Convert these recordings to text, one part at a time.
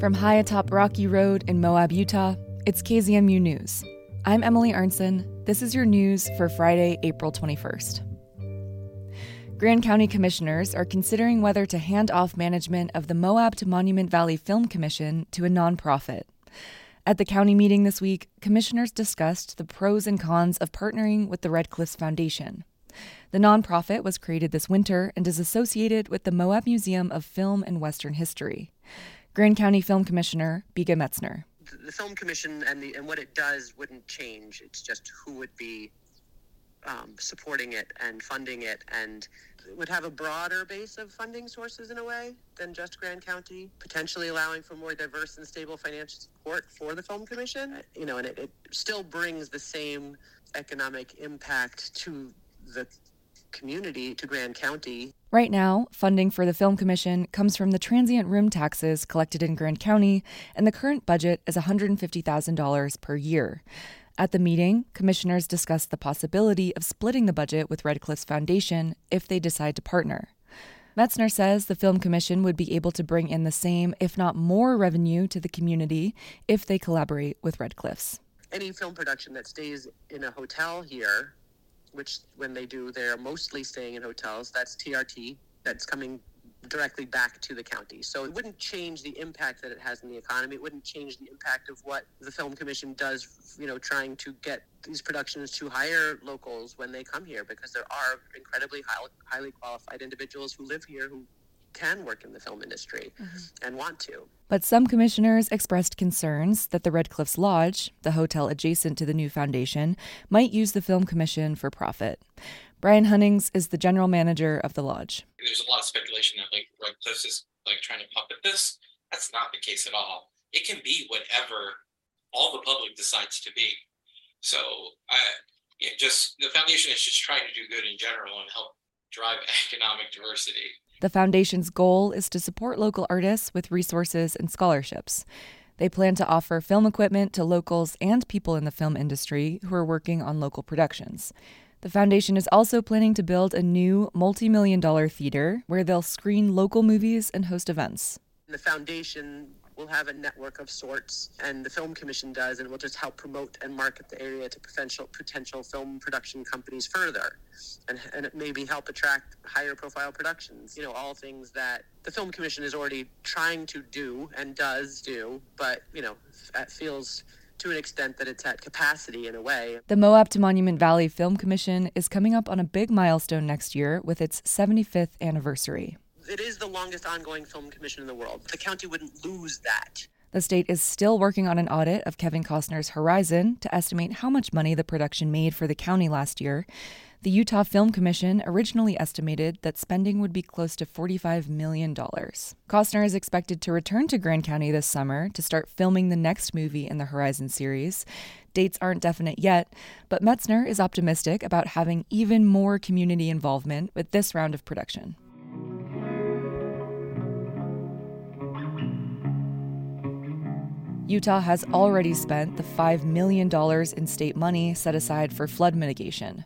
From high atop Rocky Road in Moab, Utah, it's KZMU News. I'm Emily Arnson. This is your news for Friday, April 21st. Grand County commissioners are considering whether to hand off management of the Moab to Monument Valley Film Commission to a nonprofit. At the county meeting this week, commissioners discussed the pros and cons of partnering with the Red Cliffs Foundation. The nonprofit was created this winter and is associated with the Moab Museum of Film and Western History. Grand County Film Commissioner Bega Metzner. The Film Commission and, the, and what it does wouldn't change. It's just who would be um, supporting it and funding it and would have a broader base of funding sources in a way than just Grand County, potentially allowing for more diverse and stable financial support for the Film Commission. You know, and it, it still brings the same economic impact to the community to Grand County. Right now, funding for the Film Commission comes from the transient room taxes collected in Grand County, and the current budget is $150,000 per year. At the meeting, commissioners discussed the possibility of splitting the budget with Red Cliffs Foundation if they decide to partner. Metzner says the Film Commission would be able to bring in the same, if not more, revenue to the community if they collaborate with Red Cliffs. Any film production that stays in a hotel here which when they do, they're mostly staying in hotels. That's TRT. That's coming directly back to the county. So it wouldn't change the impact that it has in the economy. It wouldn't change the impact of what the film commission does, you know, trying to get these productions to hire locals when they come here because there are incredibly high, highly qualified individuals who live here who can work in the film industry mm-hmm. and want to. But some commissioners expressed concerns that the Red Cliffs Lodge, the hotel adjacent to the new foundation, might use the film commission for profit. Brian Hunnings is the general manager of the lodge. There's a lot of speculation that like Red Cliffs is like trying to puppet this. That's not the case at all. It can be whatever all the public decides to be. So I it just the foundation is just trying to do good in general and help drive economic diversity. The foundation's goal is to support local artists with resources and scholarships. They plan to offer film equipment to locals and people in the film industry who are working on local productions. The foundation is also planning to build a new multi million dollar theater where they'll screen local movies and host events. The foundation will have a network of sorts, and the Film Commission does, and it will just help promote and market the area to potential potential film production companies further, and and maybe help attract higher profile productions. You know, all things that the Film Commission is already trying to do and does do, but you know, it feels to an extent that it's at capacity in a way. The Moab to Monument Valley Film Commission is coming up on a big milestone next year with its 75th anniversary it is the longest ongoing film commission in the world. The county wouldn't lose that. The state is still working on an audit of Kevin Costner's Horizon to estimate how much money the production made for the county last year. The Utah Film Commission originally estimated that spending would be close to $45 million. Costner is expected to return to Grand County this summer to start filming the next movie in the Horizon series. Dates aren't definite yet, but Metzner is optimistic about having even more community involvement with this round of production. Utah has already spent the $5 million in state money set aside for flood mitigation.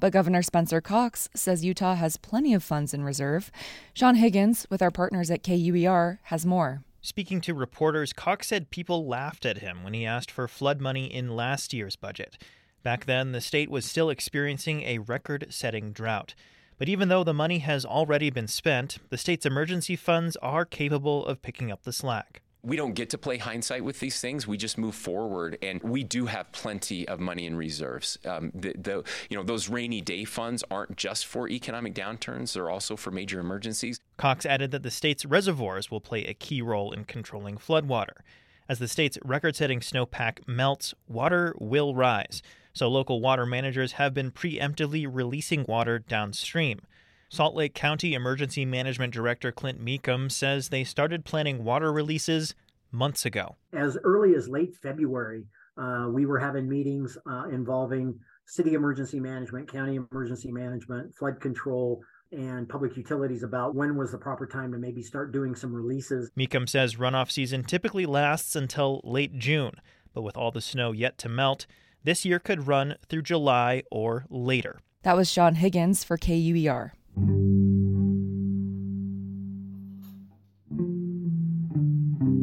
But Governor Spencer Cox says Utah has plenty of funds in reserve. Sean Higgins, with our partners at KUER, has more. Speaking to reporters, Cox said people laughed at him when he asked for flood money in last year's budget. Back then, the state was still experiencing a record setting drought. But even though the money has already been spent, the state's emergency funds are capable of picking up the slack we don't get to play hindsight with these things. We just move forward, and we do have plenty of money in reserves. Um, the, the, you know, those rainy day funds aren't just for economic downturns; they're also for major emergencies. Cox added that the state's reservoirs will play a key role in controlling floodwater. As the state's record-setting snowpack melts, water will rise. So local water managers have been preemptively releasing water downstream. Salt Lake County Emergency Management Director Clint Mecham says they started planning water releases months ago. As early as late February, uh, we were having meetings uh, involving city emergency management, county emergency management, flood control, and public utilities about when was the proper time to maybe start doing some releases. Mecham says runoff season typically lasts until late June, but with all the snow yet to melt, this year could run through July or later. That was Sean Higgins for KUER.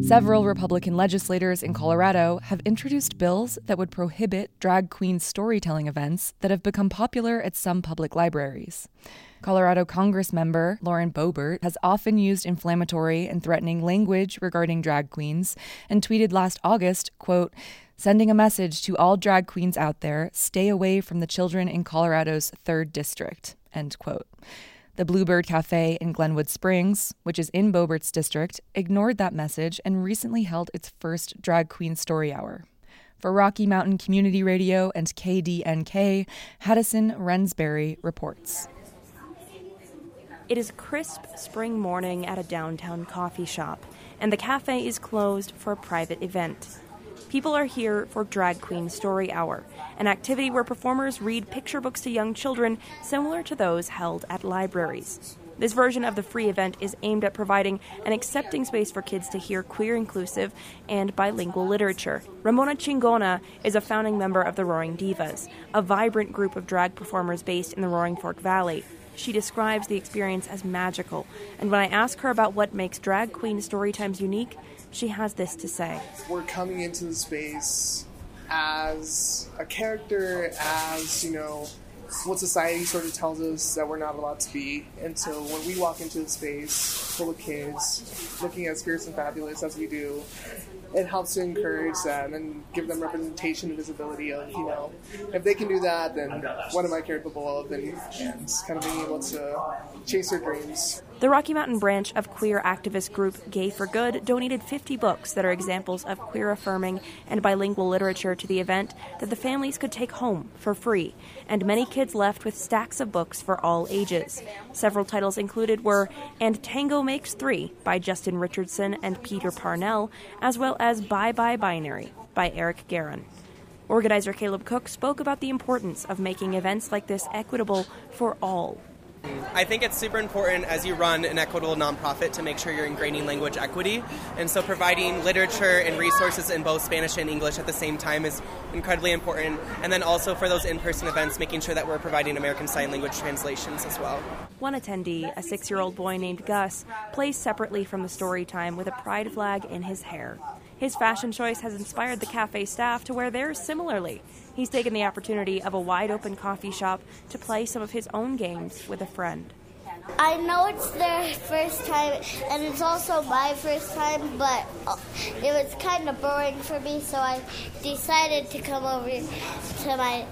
Several Republican legislators in Colorado have introduced bills that would prohibit drag queen storytelling events that have become popular at some public libraries. Colorado Congress member Lauren Boebert has often used inflammatory and threatening language regarding drag queens and tweeted last August, quote, sending a message to all drag queens out there, stay away from the children in Colorado's 3rd district, end quote. The Bluebird Cafe in Glenwood Springs, which is in Boebert's district, ignored that message and recently held its first drag queen story hour. For Rocky Mountain Community Radio and KDNK, Haddison Rensberry reports. It is crisp spring morning at a downtown coffee shop, and the cafe is closed for a private event. People are here for Drag Queen Story Hour, an activity where performers read picture books to young children similar to those held at libraries. This version of the free event is aimed at providing an accepting space for kids to hear queer inclusive and bilingual literature. Ramona Chingona is a founding member of the Roaring Divas, a vibrant group of drag performers based in the Roaring Fork Valley. She describes the experience as magical, and when I ask her about what makes drag queen story times unique, she has this to say. We're coming into the space as a character, as, you know, what society sort of tells us that we're not allowed to be. And so when we walk into the space full of kids, looking at Spirits and Fabulous as we do, it helps to encourage them and give them representation and visibility of, you know, if they can do that, then what am I capable of? And, and kind of being able to chase their dreams. The Rocky Mountain branch of queer activist group Gay for Good donated 50 books that are examples of queer affirming and bilingual literature to the event that the families could take home for free, and many kids left with stacks of books for all ages. Several titles included were And Tango Makes Three by Justin Richardson and Peter Parnell, as well as Bye Bye Binary by Eric Geron. Organizer Caleb Cook spoke about the importance of making events like this equitable for all I think it's super important as you run an equitable nonprofit to make sure you're ingraining language equity. And so providing literature and resources in both Spanish and English at the same time is incredibly important. And then also for those in person events, making sure that we're providing American Sign Language translations as well. One attendee, a six year old boy named Gus, plays separately from the story time with a pride flag in his hair. His fashion choice has inspired the cafe staff to wear theirs similarly. He's taken the opportunity of a wide open coffee shop to play some of his own games with a friend. I know it's their first time, and it's also my first time, but uh, it was kind of boring for me, so I decided to come over to my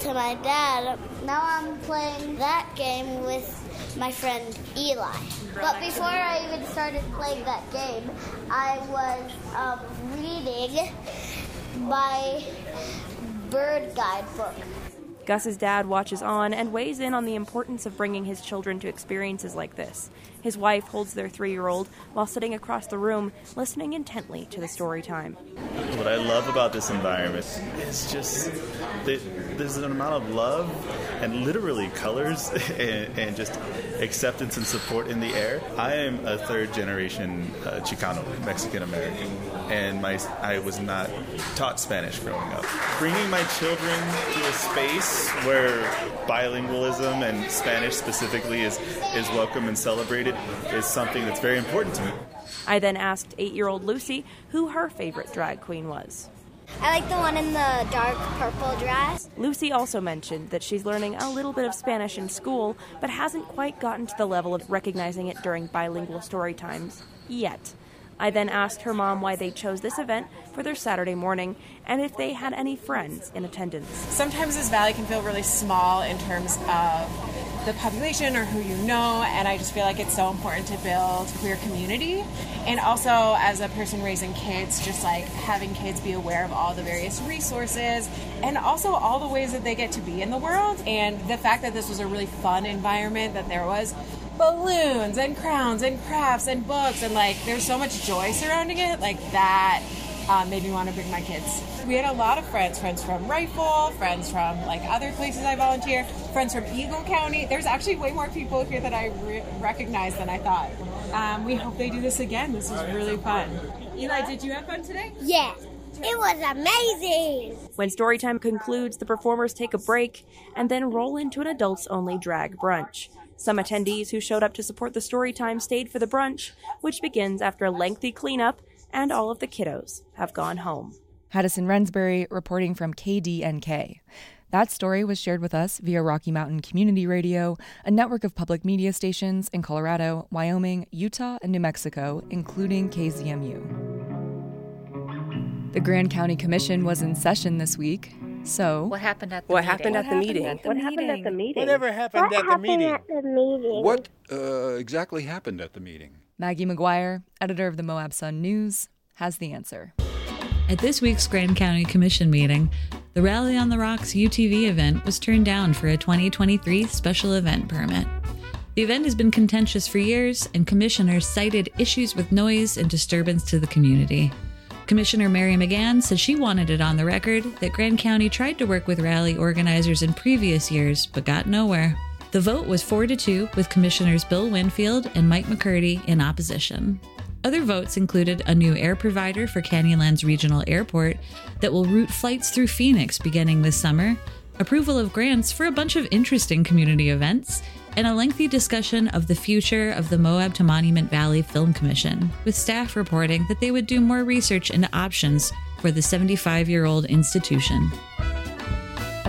to my dad. Now I'm playing that game with my friend Eli. But before I even started playing that game, I was um, reading my bird guide book. Gus's dad watches on and weighs in on the importance of bringing his children to experiences like this. His wife holds their three year old while sitting across the room, listening intently to the story time. What I love about this environment is just that there's an amount of love and literally colors and, and, just acceptance and support in the air. I am a third generation uh, Chicano, Mexican American, and my I was not taught Spanish growing up. Bringing my children to a space where bilingualism and Spanish specifically is, is welcome and celebrated is something that's very important to me. I then asked eight year old Lucy who her favorite drag queen was. I like the one in the dark purple dress. Lucy also mentioned that she's learning a little bit of Spanish in school, but hasn't quite gotten to the level of recognizing it during bilingual story times yet. I then asked her mom why they chose this event for their Saturday morning and if they had any friends in attendance. Sometimes this valley can feel really small in terms of the population or who you know, and I just feel like it's so important to build queer community. And also, as a person raising kids, just like having kids be aware of all the various resources and also all the ways that they get to be in the world. And the fact that this was a really fun environment, that there was balloons and crowns and crafts and books, and like there's so much joy surrounding it, like that um, made me want to bring my kids. We had a lot of friends, friends from Rifle, friends from like other places I volunteer, friends from Eagle County. There's actually way more people here that I re- recognize than I thought. Um, we hope they do this again. This was really fun. Eli, did you have fun today? Yeah. It was amazing! When storytime concludes, the performers take a break and then roll into an adults only drag brunch. Some attendees who showed up to support the storytime stayed for the brunch, which begins after a lengthy cleanup and all of the kiddos have gone home. Haddison Rensbury reporting from KDNK. That story was shared with us via Rocky Mountain Community Radio, a network of public media stations in Colorado, Wyoming, Utah, and New Mexico, including KZMU. The Grand County Commission was in session this week, so What happened at the What meeting? happened at the meeting? What happened at the meeting? Whatever happened at the meeting? the meeting? What uh, exactly happened at the meeting? Maggie McGuire, editor of the Moab Sun News, has the answer. At this week's Grand County Commission meeting, the Rally on the Rocks UTV event was turned down for a 2023 special event permit. The event has been contentious for years, and commissioners cited issues with noise and disturbance to the community. Commissioner Mary McGann said she wanted it on the record that Grand County tried to work with rally organizers in previous years but got nowhere. The vote was 4 to 2, with Commissioners Bill Winfield and Mike McCurdy in opposition. Other votes included a new air provider for Canyonlands Regional Airport that will route flights through Phoenix beginning this summer, approval of grants for a bunch of interesting community events, and a lengthy discussion of the future of the Moab to Monument Valley Film Commission, with staff reporting that they would do more research into options for the 75 year old institution.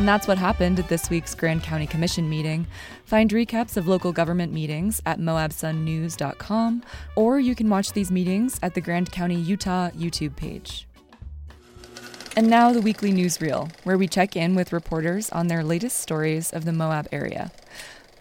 And that's what happened at this week's Grand County Commission meeting. Find recaps of local government meetings at moabsunnews.com, or you can watch these meetings at the Grand County Utah YouTube page. And now the weekly newsreel, where we check in with reporters on their latest stories of the Moab area.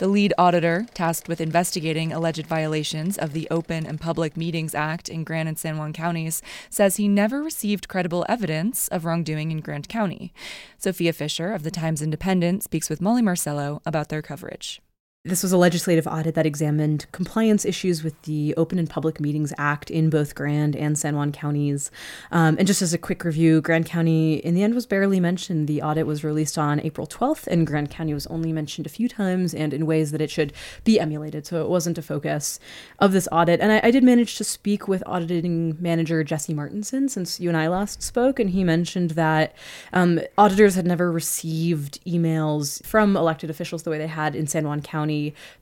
The lead auditor, tasked with investigating alleged violations of the Open and Public Meetings Act in Grand and San Juan counties, says he never received credible evidence of wrongdoing in Grand County. Sophia Fisher of the Times Independent speaks with Molly Marcello about their coverage. This was a legislative audit that examined compliance issues with the Open and Public Meetings Act in both Grand and San Juan counties. Um, and just as a quick review, Grand County in the end was barely mentioned. The audit was released on April 12th, and Grand County was only mentioned a few times and in ways that it should be emulated. So it wasn't a focus of this audit. And I, I did manage to speak with auditing manager Jesse Martinson since you and I last spoke, and he mentioned that um, auditors had never received emails from elected officials the way they had in San Juan County.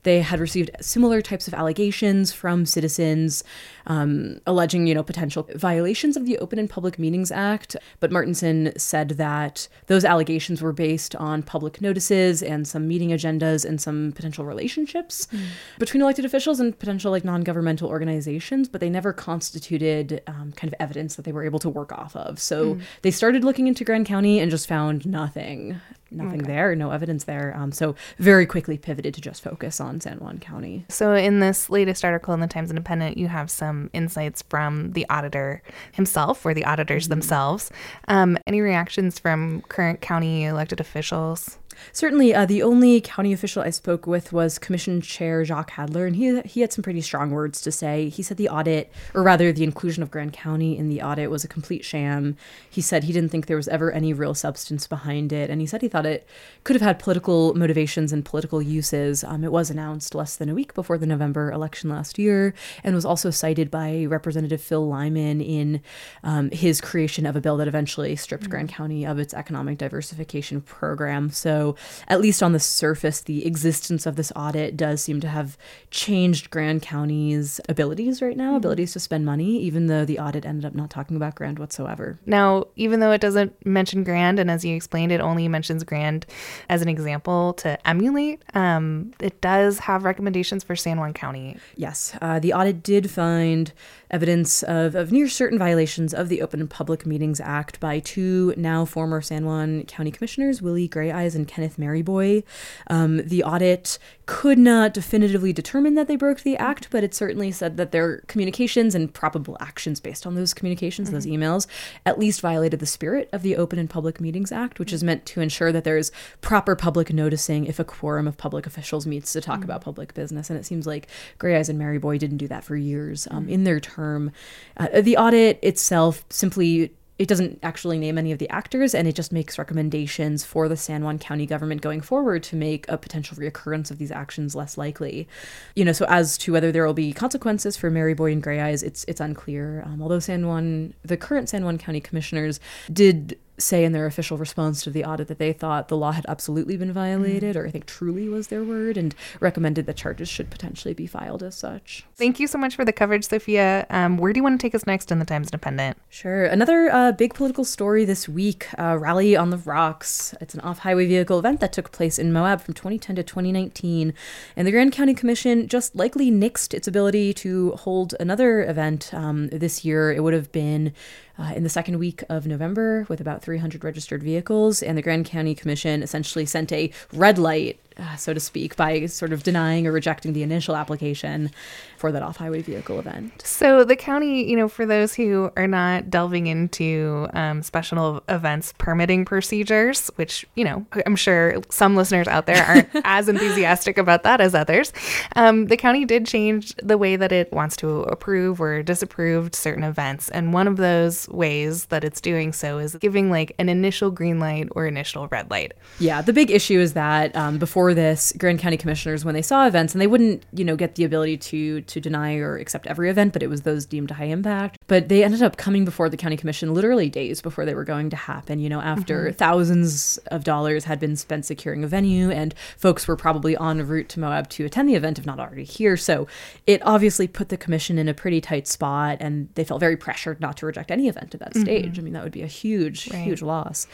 They had received similar types of allegations from citizens um, alleging, you know, potential violations of the Open and Public Meetings Act. But Martinson said that those allegations were based on public notices and some meeting agendas and some potential relationships mm. between elected officials and potential like non-governmental organizations, but they never constituted um, kind of evidence that they were able to work off of. So mm. they started looking into Grand County and just found nothing nothing okay. there, no evidence there. Um, so very quickly pivoted to just focus on San Juan County. So in this latest article in the Times Independent, you have some insights from the auditor himself or the auditors mm-hmm. themselves. Um, any reactions from current county elected officials? Certainly, uh, the only county official I spoke with was Commission Chair Jacques Hadler, and he he had some pretty strong words to say. He said the audit, or rather the inclusion of Grand County in the audit, was a complete sham. He said he didn't think there was ever any real substance behind it, and he said he thought it could have had political motivations and political uses. Um, it was announced less than a week before the November election last year, and was also cited by Representative Phil Lyman in um, his creation of a bill that eventually stripped mm-hmm. Grand County of its economic diversification program. So at least on the surface, the existence of this audit does seem to have changed Grand County's abilities right now, mm-hmm. abilities to spend money, even though the audit ended up not talking about Grand whatsoever. Now, even though it doesn't mention Grand, and as you explained, it only mentions Grand as an example to emulate, um, it does have recommendations for San Juan County. Yes, uh, the audit did find evidence of, of near certain violations of the Open Public Meetings Act by two now former San Juan County commissioners, Willie Grayeyes and Kenneth Maryboy. Um, the audit could not definitively determine that they broke the act, but it certainly said that their communications and probable actions based on those communications, mm-hmm. those emails, at least violated the spirit of the Open and Public Meetings Act, which is meant to ensure that there's proper public noticing if a quorum of public officials meets to talk mm-hmm. about public business. And it seems like Grayeyes and Maryboy didn't do that for years um, mm-hmm. in their term term. Uh, the audit itself simply it doesn't actually name any of the actors and it just makes recommendations for the San Juan County government going forward to make a potential reoccurrence of these actions less likely. You know, so as to whether there will be consequences for Maryboy and Grayeyes, it's it's unclear. Um, although San Juan, the current San Juan County commissioners did say in their official response to the audit that they thought the law had absolutely been violated, or I think truly was their word, and recommended that charges should potentially be filed as such. Thank you so much for the coverage, Sophia. Um, where do you want to take us next in the Times Independent? Sure. Another uh, big political story this week uh, Rally on the Rocks. It's an off highway vehicle event that took place in Moab from 2010 to 2019. And the Grand County Commission just likely nixed its ability to hold another event um, this year. It would have been uh, in the second week of November with about 300 registered vehicles. And the Grand County Commission essentially sent a red light, uh, so to speak, by sort of denying or rejecting the initial application for that off highway vehicle event. So, the county, you know, for those who are not delving into um, special events permitting procedures, which, you know, I'm sure some listeners out there aren't as enthusiastic about that as others, um, the county did change the way that it wants to approve or disapprove certain events. And one of those ways that it's doing so is giving like an initial green light or initial red light. Yeah, the big issue is that um, before this, Grand County commissioners, when they saw events, and they wouldn't, you know, get the ability to to deny or accept every event, but it was those deemed high impact. But they ended up coming before the county commission literally days before they were going to happen. You know, after mm-hmm. thousands of dollars had been spent securing a venue, and folks were probably en route to Moab to attend the event, if not already here. So it obviously put the commission in a pretty tight spot, and they felt very pressured not to reject any event at that mm-hmm. stage. I mean, that would be a huge, right. huge loss.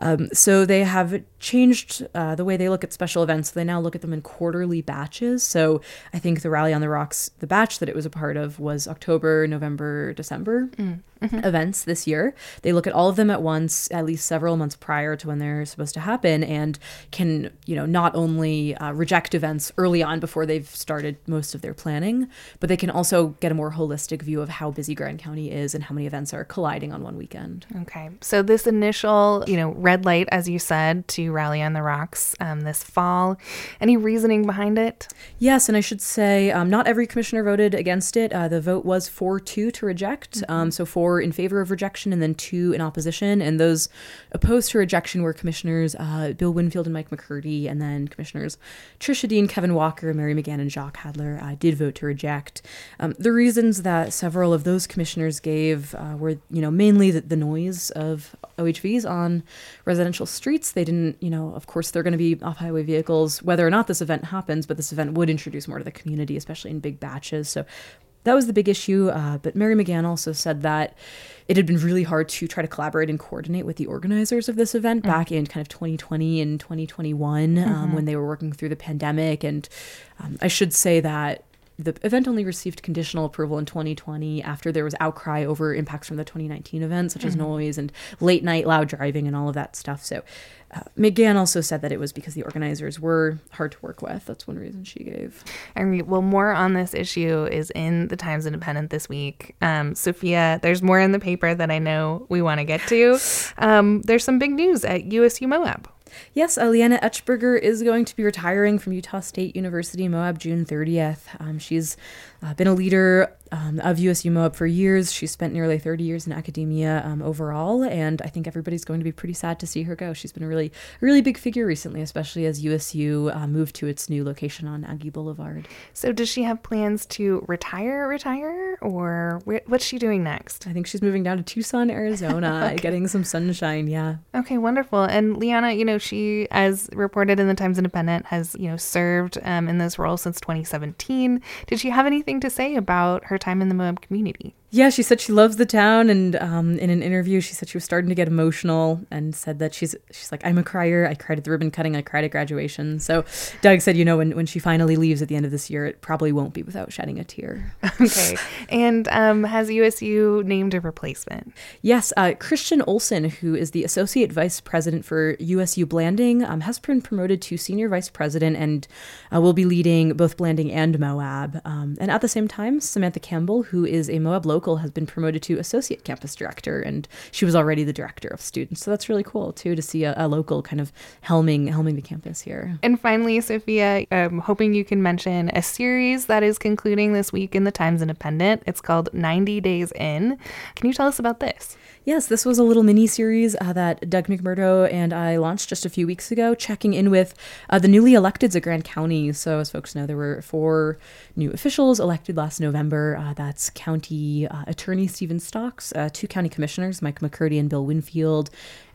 Um, so they have changed uh, the way they look at special events. So they now look at them in quarterly batches. So I think the Rally on the Rocks, the batch that it was a part of was October, November, December. Mm mm-hmm. events this year. They look at all of them at once, at least several months prior to when they're supposed to happen, and can, you know, not only uh, reject events early on before they've started most of their planning, but they can also get a more holistic view of how busy Grand County is and how many events are colliding on one weekend. Okay. So this initial, you know, red light, as you said, to Rally on the Rocks um, this fall, any reasoning behind it? Yes, and I should say um, not every commissioner voted against it. Uh, the vote was 4 2 to reject. Mm-hmm. Um, so four four in favor of rejection and then two in opposition. And those opposed to rejection were Commissioners uh, Bill Winfield and Mike McCurdy, and then Commissioners Tricia Dean, Kevin Walker, Mary McGann, and Jacques Hadler uh, did vote to reject. Um, the reasons that several of those commissioners gave uh, were, you know, mainly the, the noise of OHVs on residential streets. They didn't, you know, of course, they're going to be off highway vehicles, whether or not this event happens, but this event would introduce more to the community, especially in big batches. So that was the big issue. Uh, but Mary McGann also said that it had been really hard to try to collaborate and coordinate with the organizers of this event mm-hmm. back in kind of 2020 and 2021 um, mm-hmm. when they were working through the pandemic. And um, I should say that the event only received conditional approval in 2020 after there was outcry over impacts from the 2019 event, such mm-hmm. as noise and late night loud driving and all of that stuff. So uh, McGann also said that it was because the organizers were hard to work with. That's one reason she gave. And well, more on this issue is in the Times Independent this week. Um, Sophia, there's more in the paper that I know we want to get to. Um, there's some big news at USU Moab. Yes, Lianna Etchberger is going to be retiring from Utah State University Moab June 30th. Um, she's uh, been a leader um, of USU Moab for years. She's spent nearly 30 years in academia um, overall, and I think everybody's going to be pretty sad to see her go. She's been a really, really big figure recently, especially as USU uh, moved to its new location on Aggie Boulevard. So, does she have plans to retire, retire, or what's she doing next? I think she's moving down to Tucson, Arizona, okay. getting some sunshine. Yeah. Okay, wonderful. And Lianna, you know, she, as reported in the Times Independent, has you know served um, in this role since 2017. Did she have anything to say about her time in the Moab community. Yeah, she said she loves the town, and um, in an interview, she said she was starting to get emotional, and said that she's she's like, I'm a crier. I cried at the ribbon cutting. I cried at graduation. So Doug said, you know, when when she finally leaves at the end of this year, it probably won't be without shedding a tear. okay, and um, has USU named a replacement? Yes, uh, Christian Olson, who is the associate vice president for USU Blanding, um, has been promoted to senior vice president and uh, will be leading both Blanding and Moab. Um, and at the same time, Samantha Campbell, who is a Moab local local has been promoted to associate campus director, and she was already the director of students. So that's really cool too to see a, a local kind of helming helming the campus here. And finally, Sophia, I'm hoping you can mention a series that is concluding this week in the Times Independent. It's called 90 Days In. Can you tell us about this? Yes, this was a little mini series uh, that Doug McMurdo and I launched just a few weeks ago, checking in with uh, the newly electeds at Grand County. So, as folks know, there were four new officials elected last November. Uh, that's county uh, attorney Stephen Stocks, uh, two county commissioners, Mike McCurdy and Bill Winfield,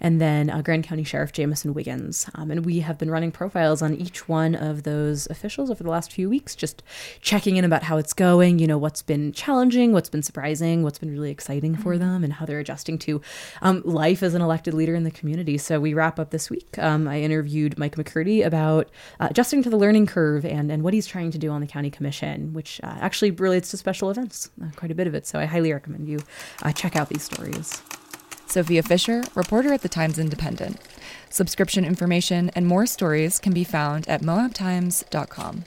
and then uh, Grand County Sheriff Jamison Wiggins. Um, and we have been running profiles on each one of those officials over the last few weeks, just checking in about how it's going, you know, what's been challenging, what's been surprising, what's been really exciting for them, and how they're adjusting to um, life as an elected leader in the community. So we wrap up this week. Um, I interviewed Mike McCurdy about uh, adjusting to the learning curve and, and what he's trying to do on the county commission, which uh, actually relates to special events, uh, quite a bit of it. So I highly recommend you uh, check out these stories. Sophia Fisher, reporter at the Times Independent. Subscription information and more stories can be found at moabtimes.com.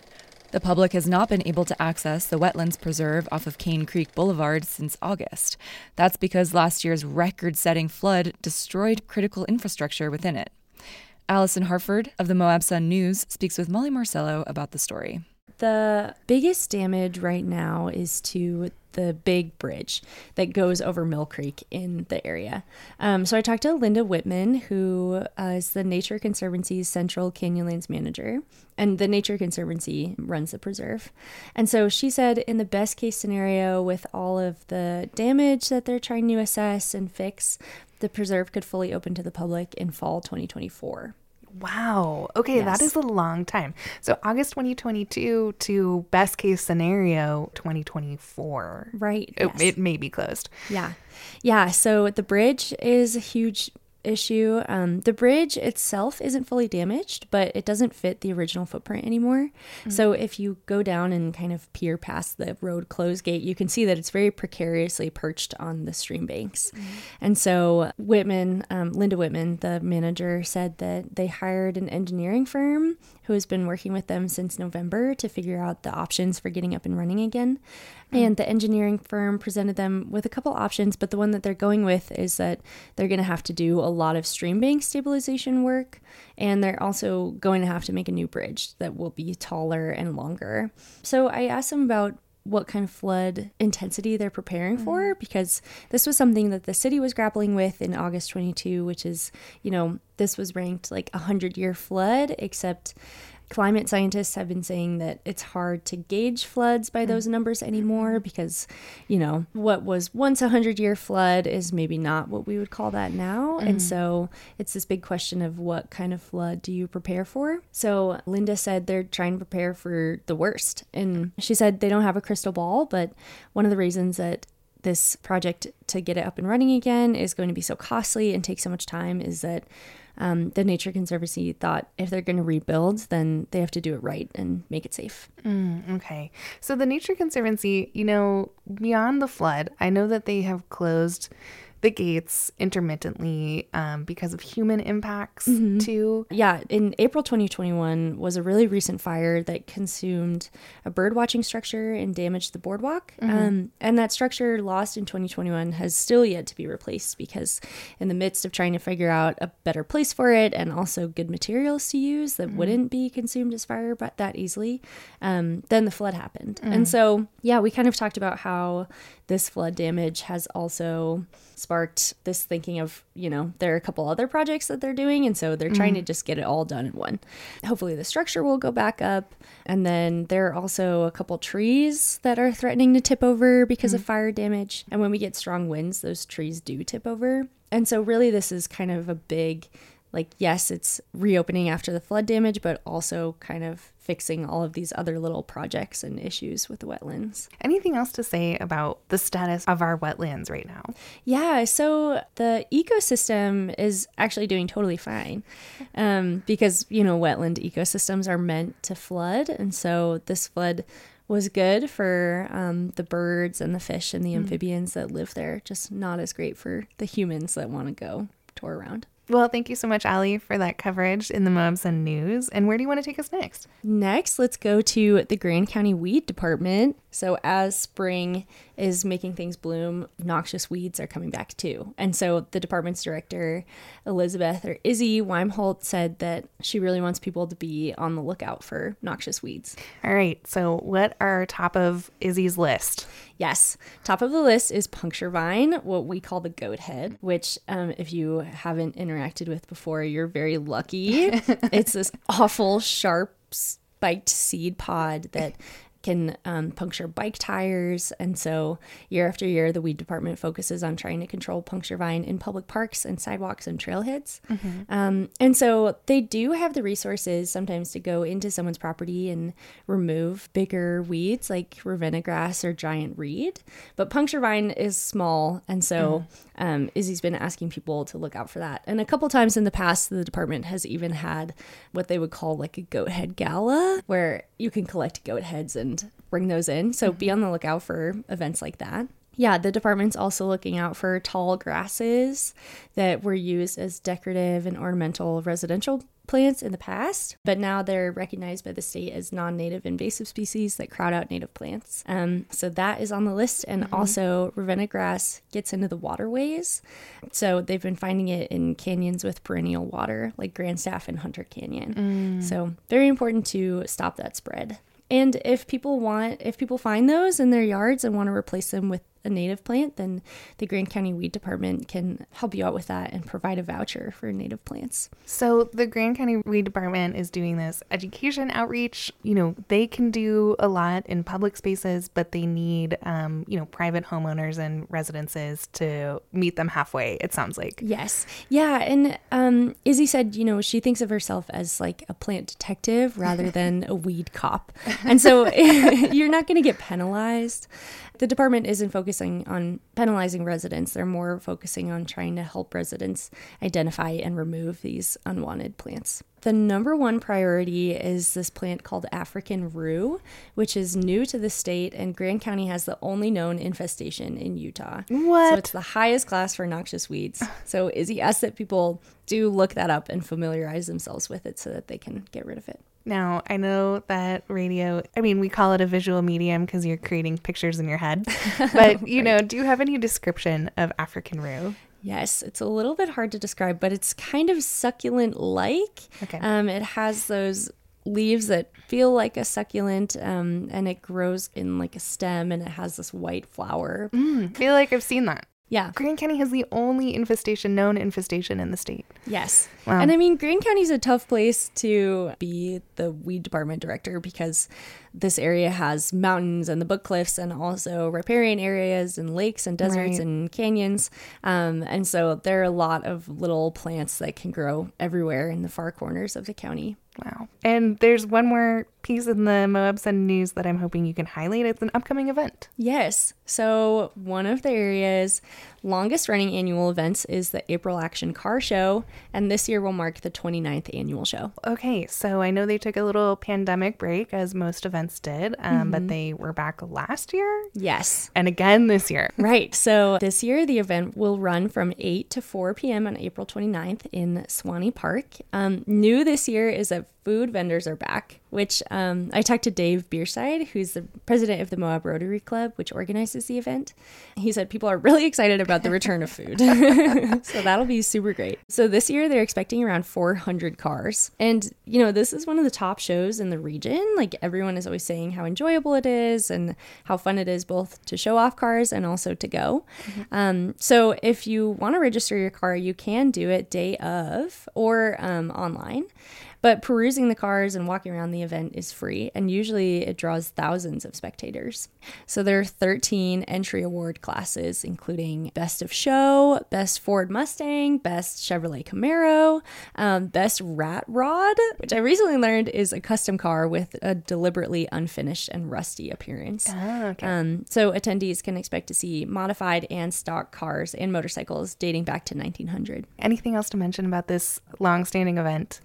The public has not been able to access the wetlands preserve off of Cane Creek Boulevard since August. That's because last year's record setting flood destroyed critical infrastructure within it. Alison Harford of the Moab Sun News speaks with Molly Marcello about the story. The biggest damage right now is to the big bridge that goes over Mill Creek in the area. Um, so I talked to Linda Whitman, who uh, is the Nature Conservancy's Central Canyonlands manager, and the Nature Conservancy runs the preserve. And so she said, in the best case scenario, with all of the damage that they're trying to assess and fix, the preserve could fully open to the public in fall 2024. Wow. Okay, yes. that is a long time. So August 2022 to best case scenario 2024. Right. It, yes. it may be closed. Yeah. Yeah. So the bridge is a huge issue. Um, the bridge itself isn't fully damaged, but it doesn't fit the original footprint anymore. Mm-hmm. So if you go down and kind of peer past the road close gate, you can see that it's very precariously perched on the stream banks. Mm-hmm. And so Whitman, um, Linda Whitman, the manager, said that they hired an engineering firm who has been working with them since November to figure out the options for getting up and running again. Mm. And the engineering firm presented them with a couple options, but the one that they're going with is that they're going to have to do a lot of stream bank stabilization work, and they're also going to have to make a new bridge that will be taller and longer. So I asked them about what kind of flood intensity they're preparing mm-hmm. for because this was something that the city was grappling with in August 22 which is you know this was ranked like a 100 year flood except climate scientists have been saying that it's hard to gauge floods by those mm. numbers anymore because, you know, what was once a 100 year flood is maybe not what we would call that now. Mm. And so it's this big question of what kind of flood do you prepare for? So Linda said they're trying to prepare for the worst. And she said they don't have a crystal ball, but one of the reasons that this project to get it up and running again is going to be so costly and take so much time is that um, the Nature Conservancy thought if they're going to rebuild, then they have to do it right and make it safe. Mm, okay. So the Nature Conservancy, you know, beyond the flood, I know that they have closed the gates intermittently um, because of human impacts mm-hmm. too. Yeah, in April 2021 was a really recent fire that consumed a bird watching structure and damaged the boardwalk. Mm-hmm. Um, and that structure lost in 2021 has still yet to be replaced because, in the midst of trying to figure out a better place for it and also good materials to use that mm-hmm. wouldn't be consumed as fire but that easily, um, then the flood happened. And mm. so, yeah, we kind of talked about how this flood damage has also sparked this thinking of, you know, there are a couple other projects that they're doing. And so they're trying mm. to just get it all done in one. Hopefully the structure will go back up. And then there are also a couple trees that are threatening to tip over because mm. of fire damage. And when we get strong winds, those trees do tip over. And so, really, this is kind of a big like yes it's reopening after the flood damage but also kind of fixing all of these other little projects and issues with the wetlands. Anything else to say about the status of our wetlands right now? Yeah so the ecosystem is actually doing totally fine um, because you know wetland ecosystems are meant to flood and so this flood was good for um, the birds and the fish and the mm. amphibians that live there just not as great for the humans that want to go tour around well, thank you so much, Ali, for that coverage in the Moab Sun News. And where do you want to take us next? Next, let's go to the Grand County Weed Department. So, as spring is making things bloom, noxious weeds are coming back too. And so, the department's director, Elizabeth or Izzy Weimholt, said that she really wants people to be on the lookout for noxious weeds. All right. So, what are top of Izzy's list? Yes. Top of the list is puncture vine, what we call the goat head, which, um, if you haven't interacted with before, you're very lucky. it's this awful, sharp, spiked seed pod that can um, puncture bike tires. And so, year after year, the weed department focuses on trying to control puncture vine in public parks and sidewalks and trailheads. Mhm. Um, and so, they do have the resources sometimes to go into someone's property and remove bigger weeds like Ravenna grass or giant reed. But puncture vine is small. And so, um, Izzy's been asking people to look out for that. And a couple times in the past, the department has even had what they would call like a goat head gala, where you can collect goat heads and bring those in. So be on the lookout for events like that. Yeah, the department's also looking out for tall grasses that were used as decorative and ornamental residential plants in the past, but now they're recognized by the state as non native invasive species that crowd out native plants. Um, so that is on the list. And Mhm. also, Ravenna grass gets into the waterways. So they've been finding it in canyons with perennial water, like Grandstaff and Hunter Canyon. Mm. So, very important to stop that spread. And if people want, if people find those in their yards and want to replace them with a native plant, then the Grand County Weed Department can help you out with that and provide a voucher for native plants. So the Grand County Weed Department is doing this education outreach. You know, they can do a lot in public spaces, but they need, um, you know, private homeowners and residences to meet them halfway. It sounds like. Yes. Yeah. And um, Izzy said, you know, she thinks of herself as like a plant detective rather than a weed cop. And so you're not going to get penalized. The department isn't focusing on penalizing residents, they're more focusing on trying to help residents identify and remove these unwanted plants. The number one priority is this plant called African rue, which is new to the state, and Grand County has the only known infestation in Utah. What? So it's the highest class for noxious weeds. So Izzy asks that people do look that up and familiarize themselves with it so that they can get rid of it. Now, I know that radio, I mean, we call it a visual medium because you're creating pictures in your head. But, you know, do you have any description of African rue? Yes, it's a little bit hard to describe, but it's kind of succulent like. Okay. Um, it has those leaves that feel like a succulent um, and it grows in like a stem and it has this white flower. Mm, I feel like I've seen that. Yeah. Grand County has the only infestation, known infestation in the state. Yes. Wow. And I mean, Grand County's a tough place to be the weed department director because this area has mountains and the book cliffs and also riparian areas and lakes and deserts Right. and canyons. Um, and so there are a lot of little plants that can grow everywhere in the far corners of the county. Wow. And there's one more piece in the Moab Sun news that I'm hoping you can highlight. It's an upcoming event. Yes. So, one of the area's longest running annual events is the April Action Car Show, and this year will mark the 29th annual show. Okay, so I know they took a little pandemic break, as most events did, um, but Mhm. they were back last year Yes. and again this year. Right. So this year, the event will run from 8 to 4 p.m. on April 29th in Swanny Park. Um, new this year is that food vendors are back, which um, I talked to Dave Beerside, who's the president of the Moab Rotary Club, which organizes the event. He said people are really excited about the return of food. so that'll be super great. So this year, they're expecting around 400 cars. And, you know, this is one of the top shows in the region. Like everyone is always saying how enjoyable it is and how fun it is both to show off cars and also to go. Um, so if you want to register your car, you can do it day of or um, online. But perusing the cars and walking around the event is free, and usually it draws thousands of spectators. So there are 13 entry award classes, including Best of Show, Best Ford Mustang, Best Chevrolet Camaro, um, Best Rat Rod, which I recently learned is a custom car with a deliberately unfinished and rusty appearance. Oh, okay. Um, so attendees can expect to see modified and stock cars and motorcycles dating back to 1900. Anything else to mention about this long-standing event?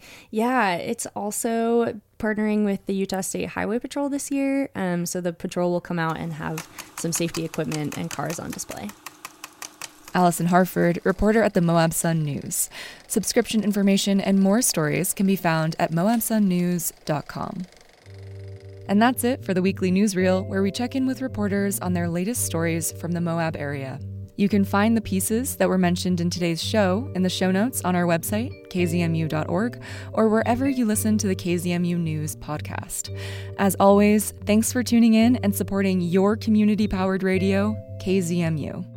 Yeah, it's also partnering with the Utah State Highway Patrol this year. Um, so the patrol will come out and have some safety equipment and cars on display. Alison Harford, reporter at the Moab Sun News. Subscription information and more stories can be found at moabsunnews.com. And that's it for the weekly newsreel, where we check in with reporters on their latest stories from the Moab area. You can find the pieces that were mentioned in today's show in the show notes on our website, kzmu.org, or wherever you listen to the KZMU News podcast. As always, thanks for tuning in and supporting your community powered radio, KZMU.